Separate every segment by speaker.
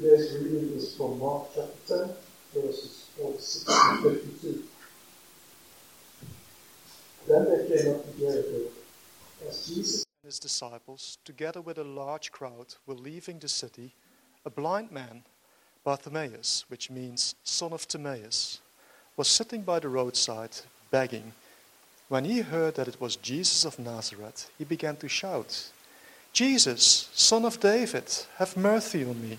Speaker 1: Today's reading is from Mark chapter 10, verses 46 to 52. Then they came up to Jericho. As Jesus
Speaker 2: and his disciples, together with a large crowd, were leaving the city, a blind man, Bartimaeus, which means son of Timaeus, was sitting by the roadside begging. When he heard that it was Jesus of Nazareth, he began to shout, Jesus, son of David, have mercy on me.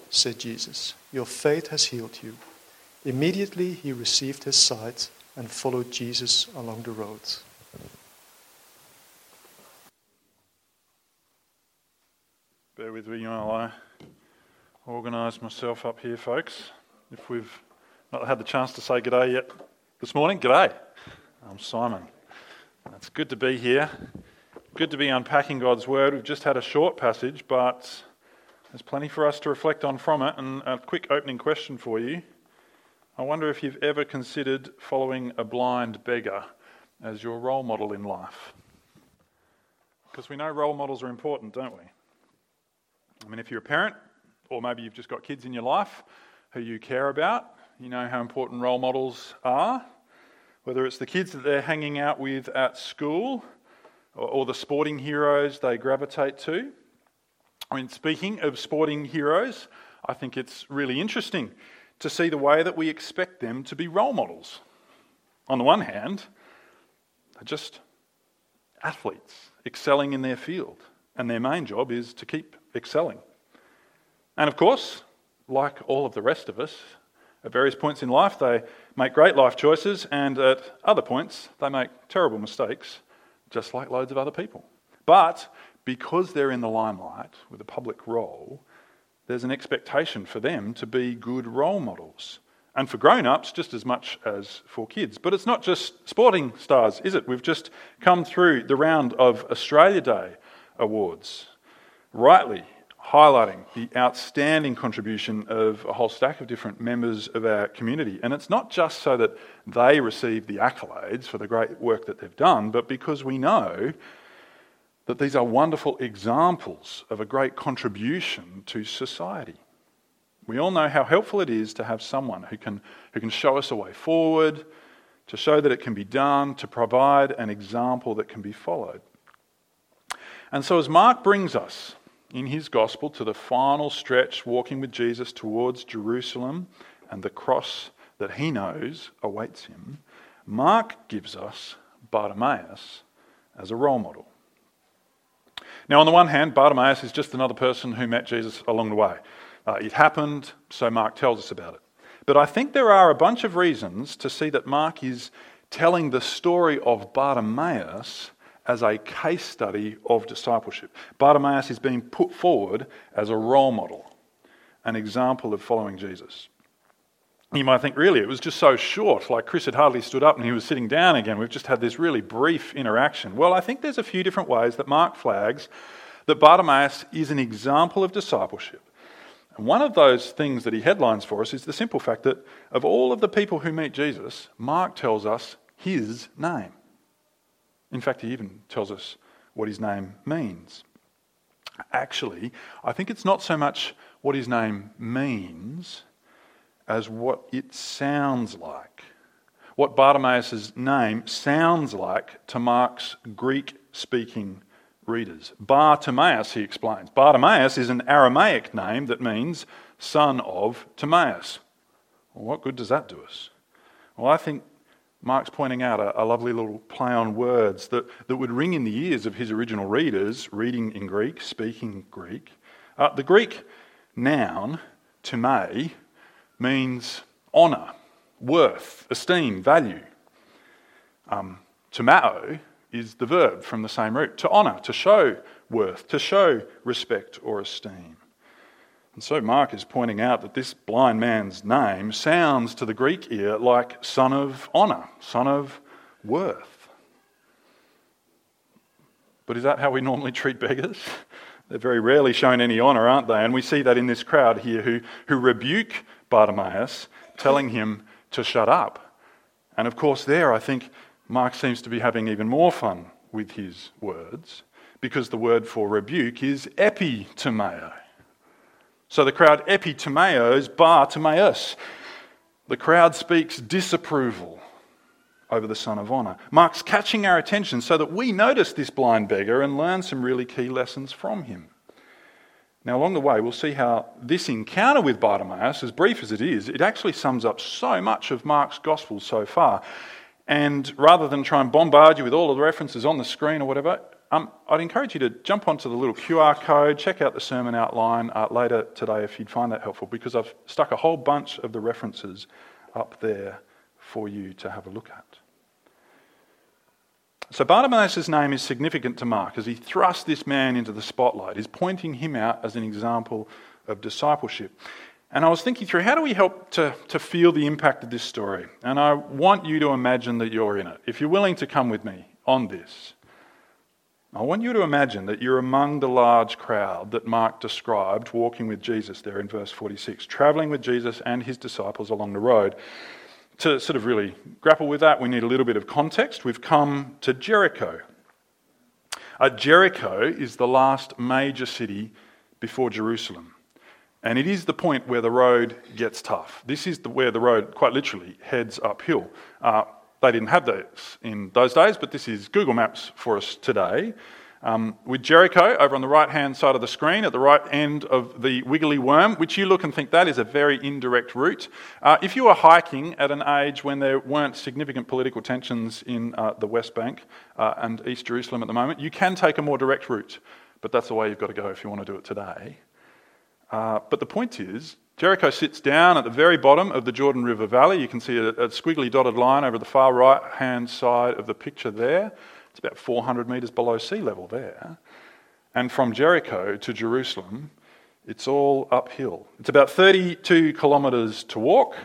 Speaker 2: said Jesus, your faith has healed you. Immediately he received his sight and followed Jesus along the road.
Speaker 3: Bear with me while I organise myself up here, folks. If we've not had the chance to say g'day yet this morning, g'day. I'm Simon. It's good to be here. Good to be unpacking God's Word. We've just had a short passage, but there's plenty for us to reflect on from it. And a quick opening question for you. I wonder if you've ever considered following a blind beggar as your role model in life. Because we know role models are important, don't we? I mean, if you're a parent, or maybe you've just got kids in your life who you care about, you know how important role models are. Whether it's the kids that they're hanging out with at school or, or the sporting heroes they gravitate to. I mean, speaking of sporting heroes, I think it's really interesting to see the way that we expect them to be role models. On the one hand, they're just athletes excelling in their field, and their main job is to keep excelling. And of course, like all of the rest of us, at various points in life, they make great life choices, and at other points, they make terrible mistakes, just like loads of other people. But because they're in the limelight with a public role, there's an expectation for them to be good role models. And for grown ups, just as much as for kids. But it's not just sporting stars, is it? We've just come through the round of Australia Day awards, rightly highlighting the outstanding contribution of a whole stack of different members of our community. And it's not just so that they receive the accolades for the great work that they've done, but because we know that these are wonderful examples of a great contribution to society. We all know how helpful it is to have someone who can, who can show us a way forward, to show that it can be done, to provide an example that can be followed. And so, as Mark brings us in his gospel to the final stretch, walking with Jesus towards Jerusalem and the cross that he knows awaits him, Mark gives us Bartimaeus as a role model. Now, on the one hand, Bartimaeus is just another person who met Jesus along the way. Uh, it happened, so Mark tells us about it. But I think there are a bunch of reasons to see that Mark is telling the story of Bartimaeus as a case study of discipleship. Bartimaeus is being put forward as a role model, an example of following Jesus. You might think, really, it was just so short, like Chris had hardly stood up and he was sitting down again. We've just had this really brief interaction. Well, I think there's a few different ways that Mark flags that Bartimaeus is an example of discipleship. And one of those things that he headlines for us is the simple fact that of all of the people who meet Jesus, Mark tells us his name. In fact, he even tells us what his name means. Actually, I think it's not so much what his name means as what it sounds like. What Bartimaeus' name sounds like to Mark's Greek speaking readers. Bartimaeus, he explains. Bartimaeus is an Aramaic name that means son of Timaeus. Well, what good does that do us? Well, I think Mark's pointing out a, a, lovely little play on words that, that would ring in the ears of his original readers, reading in Greek, speaking Greek. Uh, the Greek noun, timē, means honour, worth, esteem, value. Um, timao is the verb from the same root to honour, to show worth, to show respect or esteem. And so Mark is pointing out that this blind man's name sounds to the Greek ear like son of honour, son of worth. But is that how we normally treat beggars? They're very rarely shown any honour, aren't they? And we see that in this crowd here who, who rebuke Bartimaeus, telling him to shut up. And of course, there I think Mark seems to be having even more fun with his words because the word for rebuke is epitomeo. So the crowd epitomeos Bartimaeus. The crowd speaks disapproval over the Son of Honour. Mark's catching our attention so that we notice this blind beggar and learn some really key lessons from him. Now, along the way, we'll see how this encounter with Bartimaeus, as brief as it is, it actually sums up so much of Mark's Gospel so far. And rather than try and bombard you with all of the references on the screen or whatever, um, I'd encourage you to jump onto the little QR code, check out the sermon outline uh, later today if you'd find that helpful, because I've stuck a whole bunch of the references up there for you to have a look at. So Bartimaeus' name is significant to Mark as he thrusts this man into the spotlight. He's pointing him out as an example of discipleship. And I was thinking through how do we help to, to feel the impact of this story? And I want you to imagine that you're in it. If you're willing to come with me on this, I want you to imagine that you're among the large crowd that Mark described walking with Jesus there in verse 46, traveling with Jesus and his disciples along the road to sort of really grapple with that, we need a little bit of context. We've come to Jericho. Uh, Jericho is the last major city before Jerusalem. And it is the point where the road gets tough. This is the, where the road, quite literally, heads uphill. Uh, they didn't have those in those days, but this is Google Maps for us today. Um, with Jericho over on the right hand side of the screen, at the right end of the Wiggly Worm, which you look and think that is a very indirect route. Uh, if you were hiking at an age when there weren't significant political tensions in uh, the West Bank uh, and East Jerusalem at the moment, you can take a more direct route, but that's the way you've got to go if you want to do it today. Uh, but the point is, Jericho sits down at the very bottom of the Jordan River Valley. You can see a, a squiggly dotted line over the far right hand side of the picture there. It's about 400 metres below sea level there. And from Jericho to Jerusalem, it's all uphill. It's about 32 kilometres to walk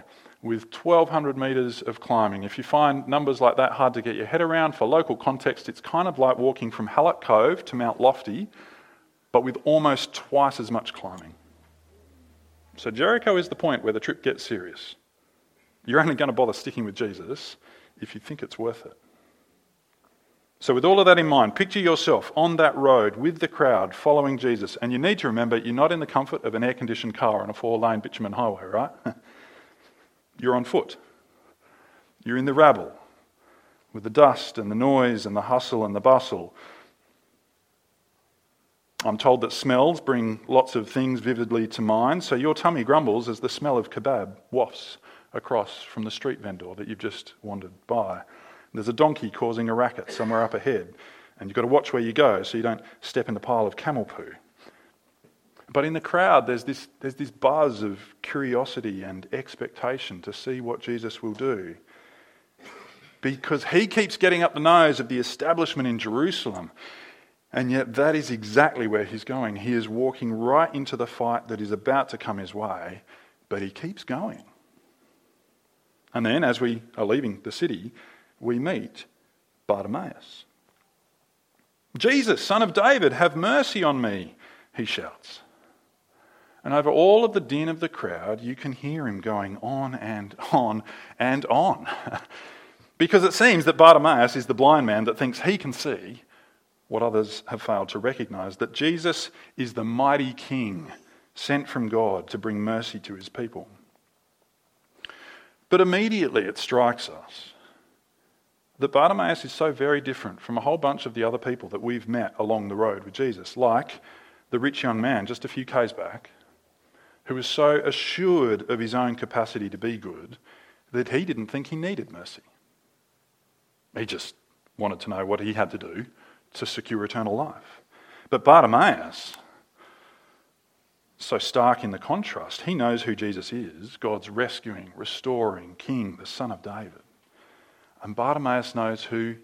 Speaker 3: with 1,200 metres of climbing. If you find numbers like that hard to get your head around, for local context, it's kind of like walking from Hallett Cove to Mount Lofty, but with almost twice as much climbing. So Jericho is the point where the trip gets serious. You're only going to bother sticking with Jesus if you think it's worth it. So, with all of that in mind, picture yourself on that road with the crowd following Jesus. And you need to remember you're not in the comfort of an air conditioned car on a four lane bitumen highway, right? you're on foot. You're in the rabble with the dust and the noise and the hustle and the bustle. I'm told that smells bring lots of things vividly to mind, so your tummy grumbles as the smell of kebab wafts across from the street vendor that you've just wandered by. There's a donkey causing a racket somewhere up ahead, and you've got to watch where you go so you don't step in the pile of camel poo. But in the crowd, there's this, there's this buzz of curiosity and expectation to see what Jesus will do. Because he keeps getting up the nose of the establishment in Jerusalem. And yet, that is exactly where he's going. He is walking right into the fight that is about to come his way, but he keeps going. And then, as we are leaving the city, we meet Bartimaeus. Jesus, son of David, have mercy on me, he shouts. And over all of the din of the crowd, you can hear him going on and on and on. because it seems that Bartimaeus is the blind man that thinks he can see what others have failed to recognize that Jesus is the mighty king sent from God to bring mercy to his people. But immediately it strikes us that Bartimaeus is so very different from a whole bunch of the other people that we've met along the road with Jesus, like the rich young man just a few k's back, who was so assured of his own capacity to be good that he didn't think he needed mercy. He just wanted to know what he had to do to secure eternal life. But Bartimaeus, so stark in the contrast, he knows who Jesus is God's rescuing, restoring King, the Son of David. And Bartimaeus knows who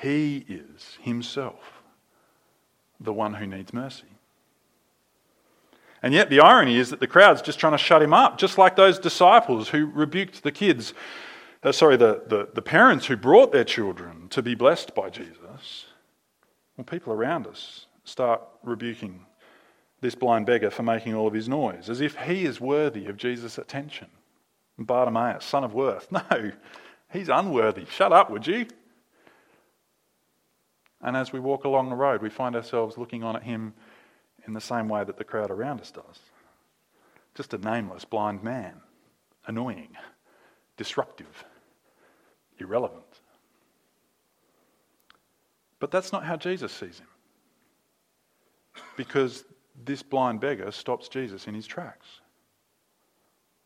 Speaker 3: he is himself, the one who needs mercy. And yet, the irony is that the crowd's just trying to shut him up, just like those disciples who rebuked the kids, uh, sorry, the, the, the parents who brought their children to be blessed by Jesus. Well, people around us start rebuking this blind beggar for making all of his noise, as if he is worthy of Jesus' attention. Bartimaeus, son of worth. No, he's unworthy. Shut up, would you? And as we walk along the road, we find ourselves looking on at him in the same way that the crowd around us does. Just a nameless blind man, annoying, disruptive, irrelevant. But that's not how Jesus sees him. Because this blind beggar stops Jesus in his tracks.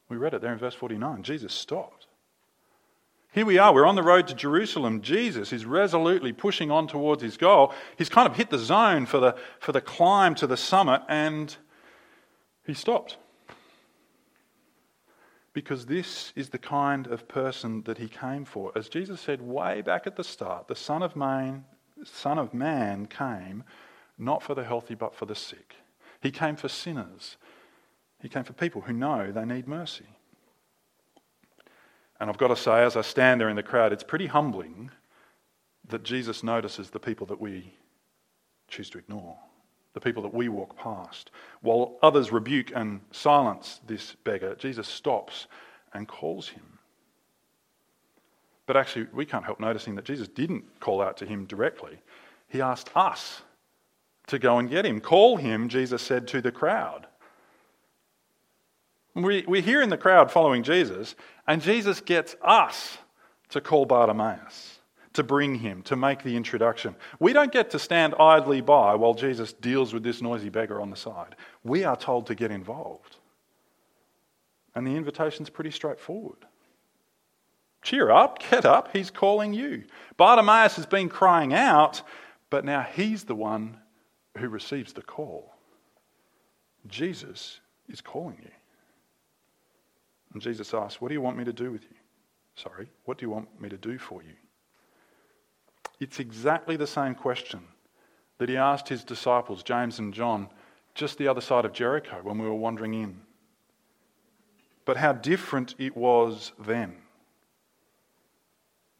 Speaker 3: We read it there in verse 49. Jesus stopped. Here we are, we're on the road to Jerusalem. Jesus is resolutely pushing on towards his goal. He's kind of hit the zone for the, for the climb to the summit, and he stopped. Because this is the kind of person that he came for. As Jesus said way back at the start, the Son of Man, Son of Man came not for the healthy but for the sick. He came for sinners. He came for people who know they need mercy. And I've got to say, as I stand there in the crowd, it's pretty humbling that Jesus notices the people that we choose to ignore, the people that we walk past. While others rebuke and silence this beggar, Jesus stops and calls him. But actually, we can't help noticing that Jesus didn't call out to him directly. He asked us to go and get him. Call him, Jesus said to the crowd. We, we're here in the crowd following Jesus, and Jesus gets us to call Bartimaeus, to bring him, to make the introduction. We don't get to stand idly by while Jesus deals with this noisy beggar on the side. We are told to get involved. And the invitation's pretty straightforward. Cheer up, get up, he's calling you. Bartimaeus has been crying out, but now he's the one who receives the call. Jesus is calling you. And Jesus asks, What do you want me to do with you? Sorry, what do you want me to do for you? It's exactly the same question that he asked his disciples, James and John, just the other side of Jericho when we were wandering in. But how different it was then.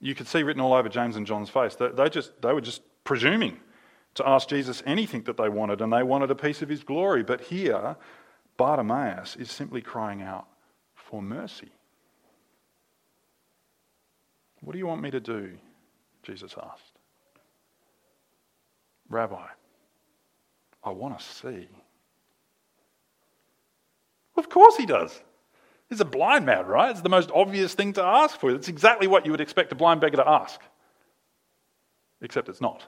Speaker 3: You could see written all over James and John's face. They, they, just, they were just presuming to ask Jesus anything that they wanted, and they wanted a piece of his glory. But here, Bartimaeus is simply crying out for mercy. What do you want me to do? Jesus asked. Rabbi, I want to see. Of course he does. He's a blind man, right? It's the most obvious thing to ask for. It's exactly what you would expect a blind beggar to ask. Except it's not.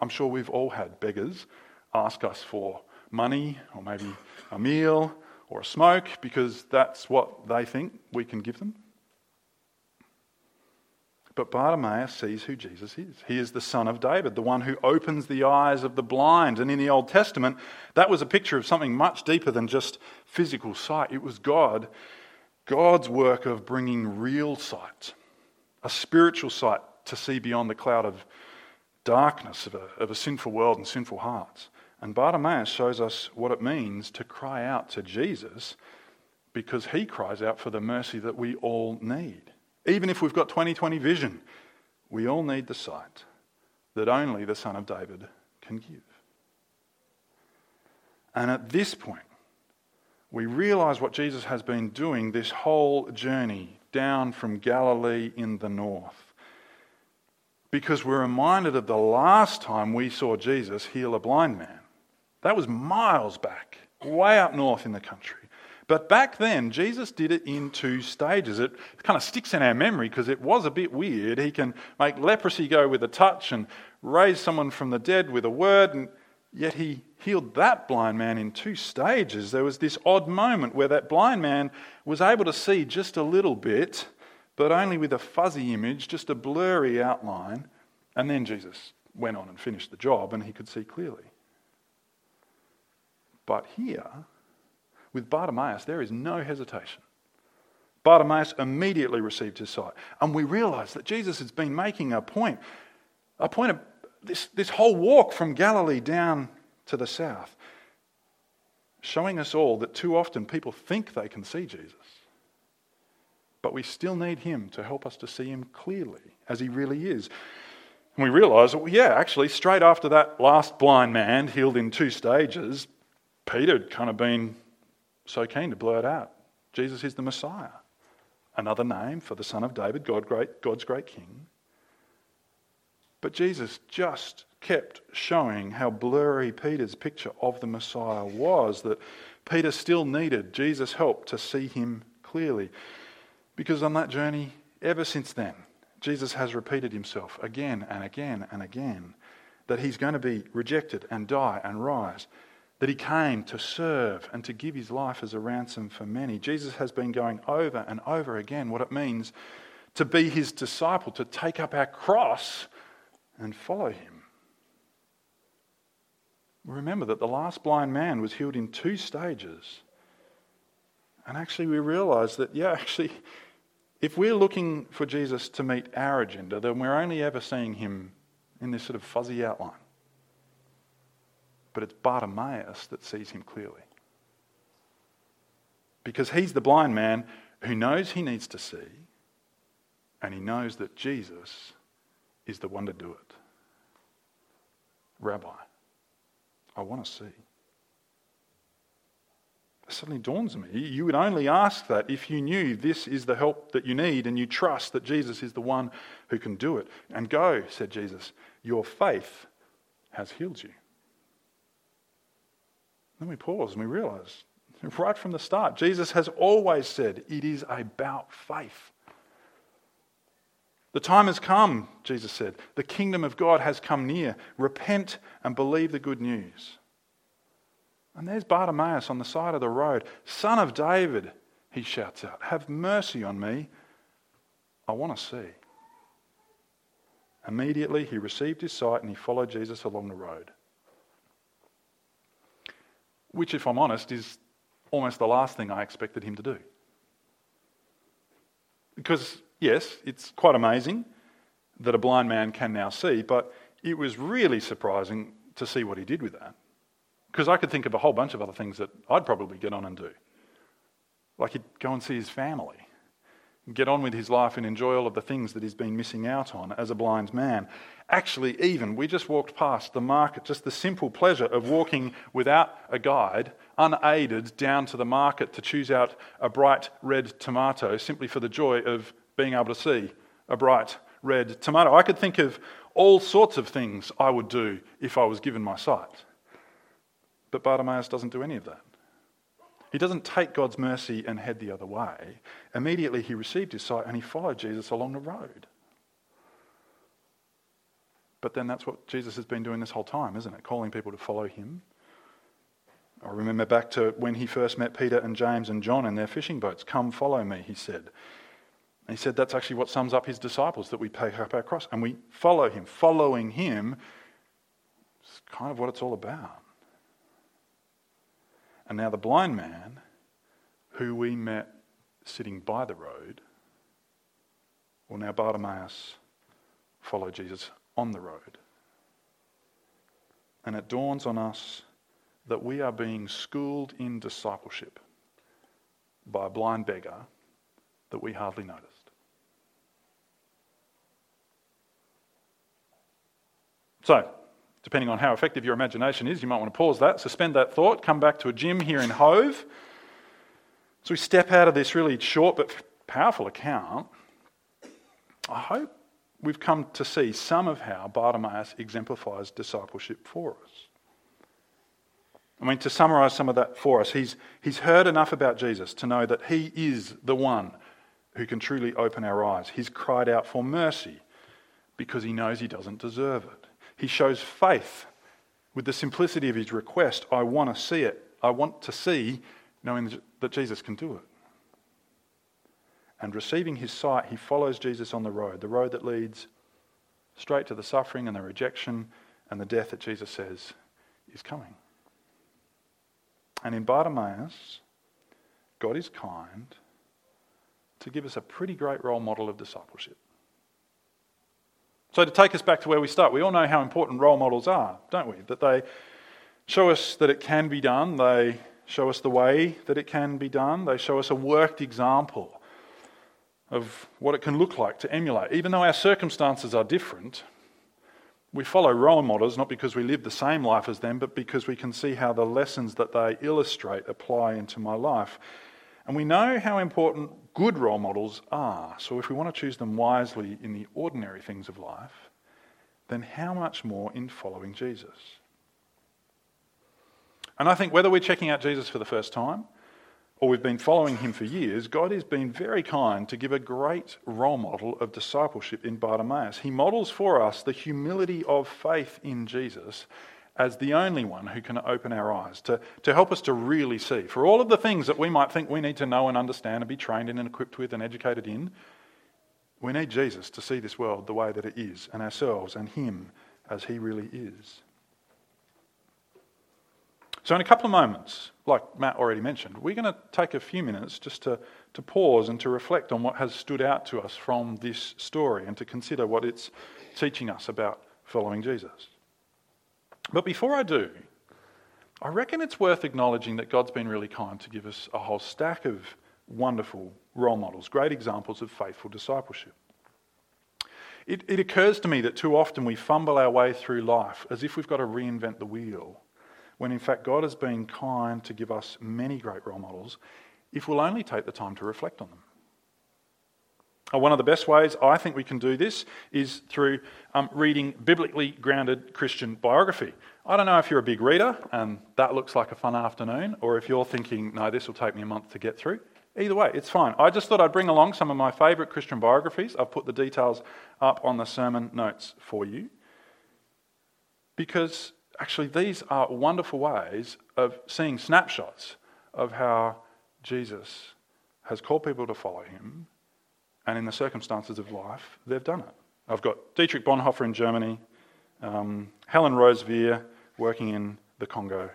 Speaker 3: I'm sure we've all had beggars ask us for money or maybe a meal or a smoke because that's what they think we can give them. But Bartimaeus sees who Jesus is. He is the son of David, the one who opens the eyes of the blind. And in the Old Testament, that was a picture of something much deeper than just physical sight. It was God, God's work of bringing real sight, a spiritual sight to see beyond the cloud of darkness of a, of a sinful world and sinful hearts. And Bartimaeus shows us what it means to cry out to Jesus because he cries out for the mercy that we all need. Even if we've got 2020 vision, we all need the sight that only the Son of David can give. And at this point, we realize what Jesus has been doing this whole journey down from Galilee in the north because we're reminded of the last time we saw Jesus heal a blind man. That was miles back, way up north in the country. But back then, Jesus did it in two stages. It kind of sticks in our memory because it was a bit weird. He can make leprosy go with a touch and raise someone from the dead with a word, and yet he healed that blind man in two stages. There was this odd moment where that blind man was able to see just a little bit, but only with a fuzzy image, just a blurry outline. And then Jesus went on and finished the job, and he could see clearly. But here, with Bartimaeus, there is no hesitation. Bartimaeus immediately received his sight. And we realize that Jesus has been making a point, a point of this, this whole walk from Galilee down to the south. showing us all that too often people think they can see Jesus. But we still need him to help us to see him clearly as he really is. And we realize, well, yeah, actually, straight after that last blind man healed in two stages, Peter had kind of been so keen to blurt out Jesus is the Messiah, another name for the Son of David, God great, God's great King. But Jesus just kept showing how blurry Peter's picture of the Messiah was, that Peter still needed Jesus' help to see him clearly. Because on that journey, ever since then, Jesus has repeated himself again and again and again that he's going to be rejected and die and rise that he came to serve and to give his life as a ransom for many. Jesus has been going over and over again what it means to be his disciple, to take up our cross and follow him. Remember that the last blind man was healed in two stages. And actually, we realize that, yeah, actually, if we're looking for Jesus to meet our agenda, then we're only ever seeing him in this sort of fuzzy outline but it's Bartimaeus that sees him clearly. Because he's the blind man who knows he needs to see, and he knows that Jesus is the one to do it. Rabbi, I want to see. It suddenly dawns on me. You would only ask that if you knew this is the help that you need and you trust that Jesus is the one who can do it. And go, said Jesus, your faith has healed you. Then we pause and we realize right from the start, Jesus has always said it is about faith. The time has come, Jesus said. The kingdom of God has come near. Repent and believe the good news. And there's Bartimaeus on the side of the road. Son of David, he shouts out, have mercy on me. I want to see. Immediately he received his sight and he followed Jesus along the road which, if I'm honest, is almost the last thing I expected him to do. Because, yes, it's quite amazing that a blind man can now see, but it was really surprising to see what he did with that. Because I could think of a whole bunch of other things that I'd probably get on and do. Like he'd go and see his family get on with his life and enjoy all of the things that he's been missing out on as a blind man. Actually, even, we just walked past the market, just the simple pleasure of walking without a guide, unaided, down to the market to choose out a bright red tomato simply for the joy of being able to see a bright red tomato. I could think of all sorts of things I would do if I was given my sight. But Bartimaeus doesn't do any of that. He doesn't take God's mercy and head the other way. Immediately he received his sight and he followed Jesus along the road. But then that's what Jesus has been doing this whole time, isn't it? Calling people to follow him. I remember back to when he first met Peter and James and John in their fishing boats. Come, follow me, he said. And he said that's actually what sums up his disciples, that we pick up our cross and we follow him. Following him is kind of what it's all about. And now the blind man, who we met sitting by the road, will now Bartimaeus follow Jesus on the road. And it dawns on us that we are being schooled in discipleship by a blind beggar that we hardly noticed. So, depending on how effective your imagination is, you might want to pause that, suspend that thought, come back to a gym here in Hove. So we step out of this really short but powerful account. I hope we've come to see some of how Bartimaeus exemplifies discipleship for us. I mean, to summarize some of that for us, he's, he's heard enough about Jesus to know that he is the one who can truly open our eyes. He's cried out for mercy because he knows he doesn't deserve it. He shows faith with the simplicity of his request I want to see it. I want to see, knowing that Jesus can do it. And receiving his sight, he follows Jesus on the road, the road that leads straight to the suffering and the rejection and the death that Jesus says is coming. And in Bartimaeus, God is kind to give us a pretty great role model of discipleship. So, to take us back to where we start, we all know how important role models are, don't we? That they show us that it can be done, they show us the way that it can be done. They show us a worked example of what it can look like to emulate. Even though our circumstances are different, we follow role models not because we live the same life as them, but because we can see how the lessons that they illustrate apply into my life. And we know how important good role models are. So if we want to choose them wisely in the ordinary things of life, then how much more in following Jesus? And I think whether we're checking out Jesus for the first time or we've been following him for years, God has been very kind to give a great role model of discipleship in Bartimaeus. He models for us the humility of faith in Jesus as the only one who can open our eyes, to, to help us to really see. For all of the things that we might think we need to know and understand and be trained in and equipped with and educated in, we need Jesus to see this world the way that it is, and ourselves and Him as He really is. So, in a couple of moments, like Matt already mentioned, we're going to take a few minutes just to, to pause and to reflect on what has stood out to us from this story and to consider what it's teaching us about following Jesus. But before I do, I reckon it's worth acknowledging that God's been really kind to give us a whole stack of wonderful role models, great examples of faithful discipleship. It, it occurs to me that too often we fumble our way through life as if we've got to reinvent the wheel when in fact God has been kind to give us many great role models if we'll only take the time to reflect on them. Uh, one of the best ways I think we can do this is through um, reading biblically grounded Christian biography. I don't know if you're a big reader and that looks like a fun afternoon, or if you're thinking, no, this will take me a month to get through. Either way, it's fine. I just thought I'd bring along some of my favourite Christian biographies. I've put the details up on the sermon notes for you. Because actually, these are wonderful ways of seeing snapshots of how Jesus has called people to follow him, and in the circumstances of life, they've done it. I've got Dietrich Bonhoeffer in Germany, um, Helen Roseveare working in the Congo,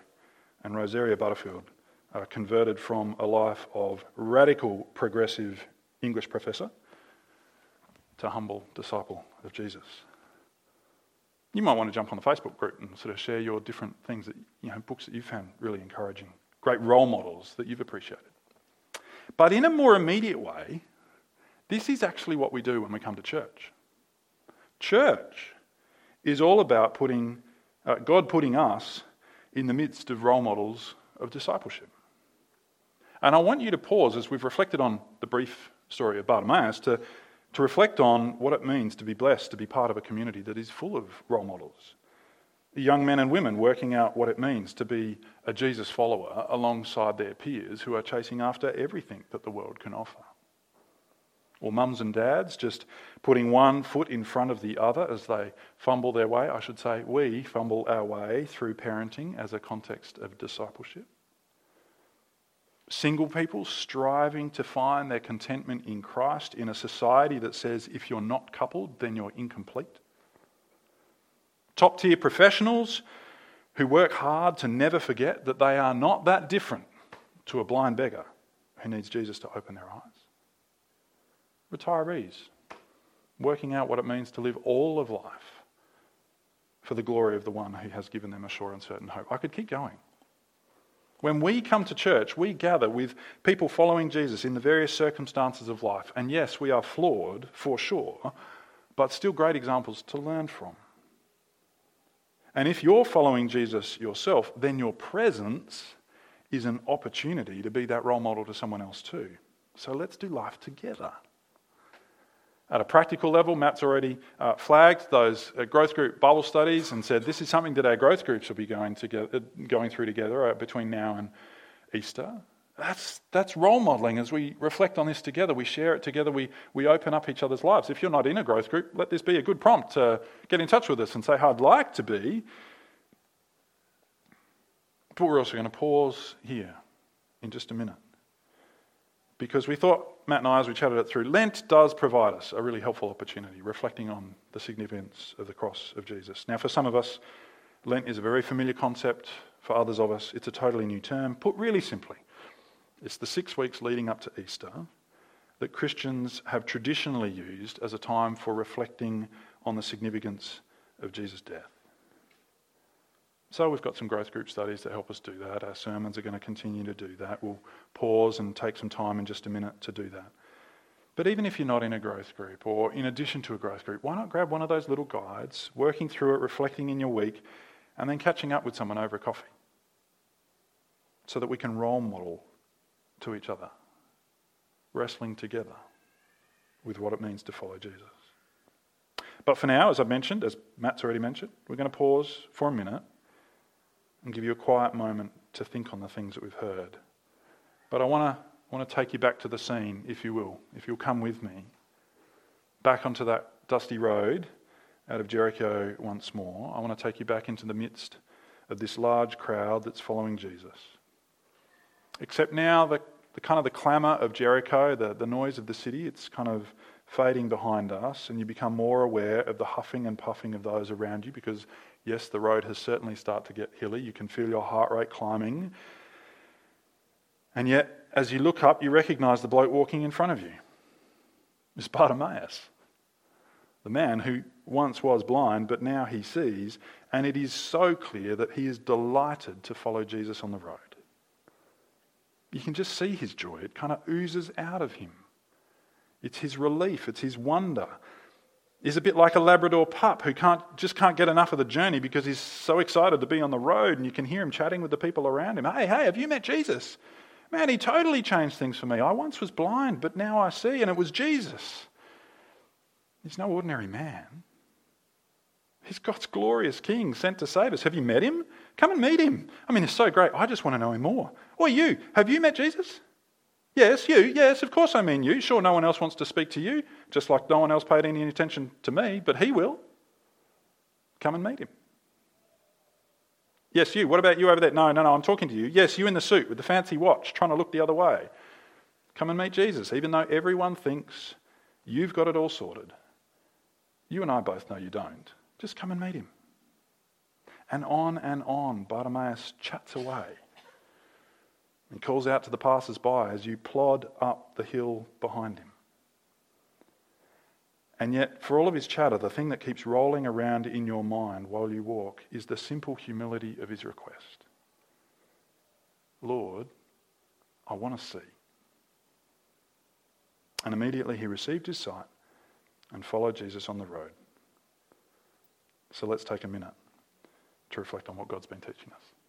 Speaker 3: and Rosaria Butterfield, uh, converted from a life of radical progressive English professor to humble disciple of Jesus you might want to jump on the Facebook group and sort of share your different things that, you know, books that you found really encouraging, great role models that you've appreciated. But in a more immediate way, this is actually what we do when we come to church. Church is all about putting, uh, God putting us in the midst of role models of discipleship. And I want you to pause as we've reflected on the brief story of Bartimaeus to to reflect on what it means to be blessed, to be part of a community that is full of role models. Young men and women working out what it means to be a Jesus follower alongside their peers who are chasing after everything that the world can offer. Or mums and dads just putting one foot in front of the other as they fumble their way. I should say, we fumble our way through parenting as a context of discipleship single people striving to find their contentment in Christ in a society that says if you're not coupled, then you're incomplete. Top tier professionals who work hard to never forget that they are not that different to a blind beggar who needs Jesus to open their eyes. Retirees working out what it means to live all of life for the glory of the one who has given them a sure and certain hope. I could keep going. When we come to church, we gather with people following Jesus in the various circumstances of life. And yes, we are flawed for sure, but still great examples to learn from. And if you're following Jesus yourself, then your presence is an opportunity to be that role model to someone else too. So let's do life together. At a practical level, Matt's already uh, flagged those uh, growth group Bible studies and said this is something that our growth groups will be going, together, uh, going through together uh, between now and Easter. That's, that's role modeling as we reflect on this together. We share it together. We, we open up each other's lives. If you're not in a growth group, let this be a good prompt to get in touch with us and say, I'd like to be. But we're also going to pause here in just a minute because we thought, Matt and I, as we chatted it through, Lent does provide us a really helpful opportunity, reflecting on the significance of the cross of Jesus. Now, for some of us, Lent is a very familiar concept. For others of us, it's a totally new term. Put really simply, it's the six weeks leading up to Easter that Christians have traditionally used as a time for reflecting on the significance of Jesus' death. So we've got some growth group studies to help us do that. Our sermons are going to continue to do that. We'll pause and take some time in just a minute to do that. But even if you're not in a growth group or in addition to a growth group, why not grab one of those little guides, working through it, reflecting in your week, and then catching up with someone over a coffee so that we can role model to each other, wrestling together with what it means to follow Jesus. But for now, as I've mentioned, as Matt's already mentioned, we're going to pause for a minute and give you a quiet moment to think on the things that we've heard. But I want to, want to take you back to the scene, if you will, if you'll come with me, back onto that dusty road out of Jericho once more. I want to take you back into the midst of this large crowd that's following Jesus. Except now, the, the kind of the clamour of Jericho, the, the noise of the city, it's kind of fading behind us, and you become more aware of the huffing and puffing of those around you because Yes, the road has certainly started to get hilly. You can feel your heart rate climbing. And yet, as you look up, you recognize the bloke walking in front of you. It's Bartimaeus, the man who once was blind, but now he sees. And it is so clear that he is delighted to follow Jesus on the road. You can just see his joy. It kind of oozes out of him. It's his relief, it's his wonder is a bit like a Labrador pup who can't, just can't get enough of the journey because he's so excited to be on the road and you can hear him chatting with the people around him. Hey, hey, have you met Jesus? Man, he totally changed things for me. I once was blind, but now I see, and it was Jesus. He's no ordinary man. He's God's glorious King sent to save us. Have you met him? Come and meet him. I mean, it's so great. I just want to know him more. Or you, have you met Jesus? Yes, you. Yes, of course I mean you. Sure, no one else wants to speak to you, just like no one else paid any attention to me, but he will. Come and meet him. Yes, you. What about you over there? No, no, no, I'm talking to you. Yes, you in the suit with the fancy watch, trying to look the other way. Come and meet Jesus, even though everyone thinks you've got it all sorted. You and I both know you don't. Just come and meet him. And on and on, Bartimaeus chats away. He calls out to the passers by as you plod up the hill behind him. And yet, for all of his chatter, the thing that keeps rolling around in your mind while you walk is the simple humility of his request Lord, I want to see. And immediately he received his sight and followed Jesus on the road. So let's take a minute to reflect on what God's been teaching us.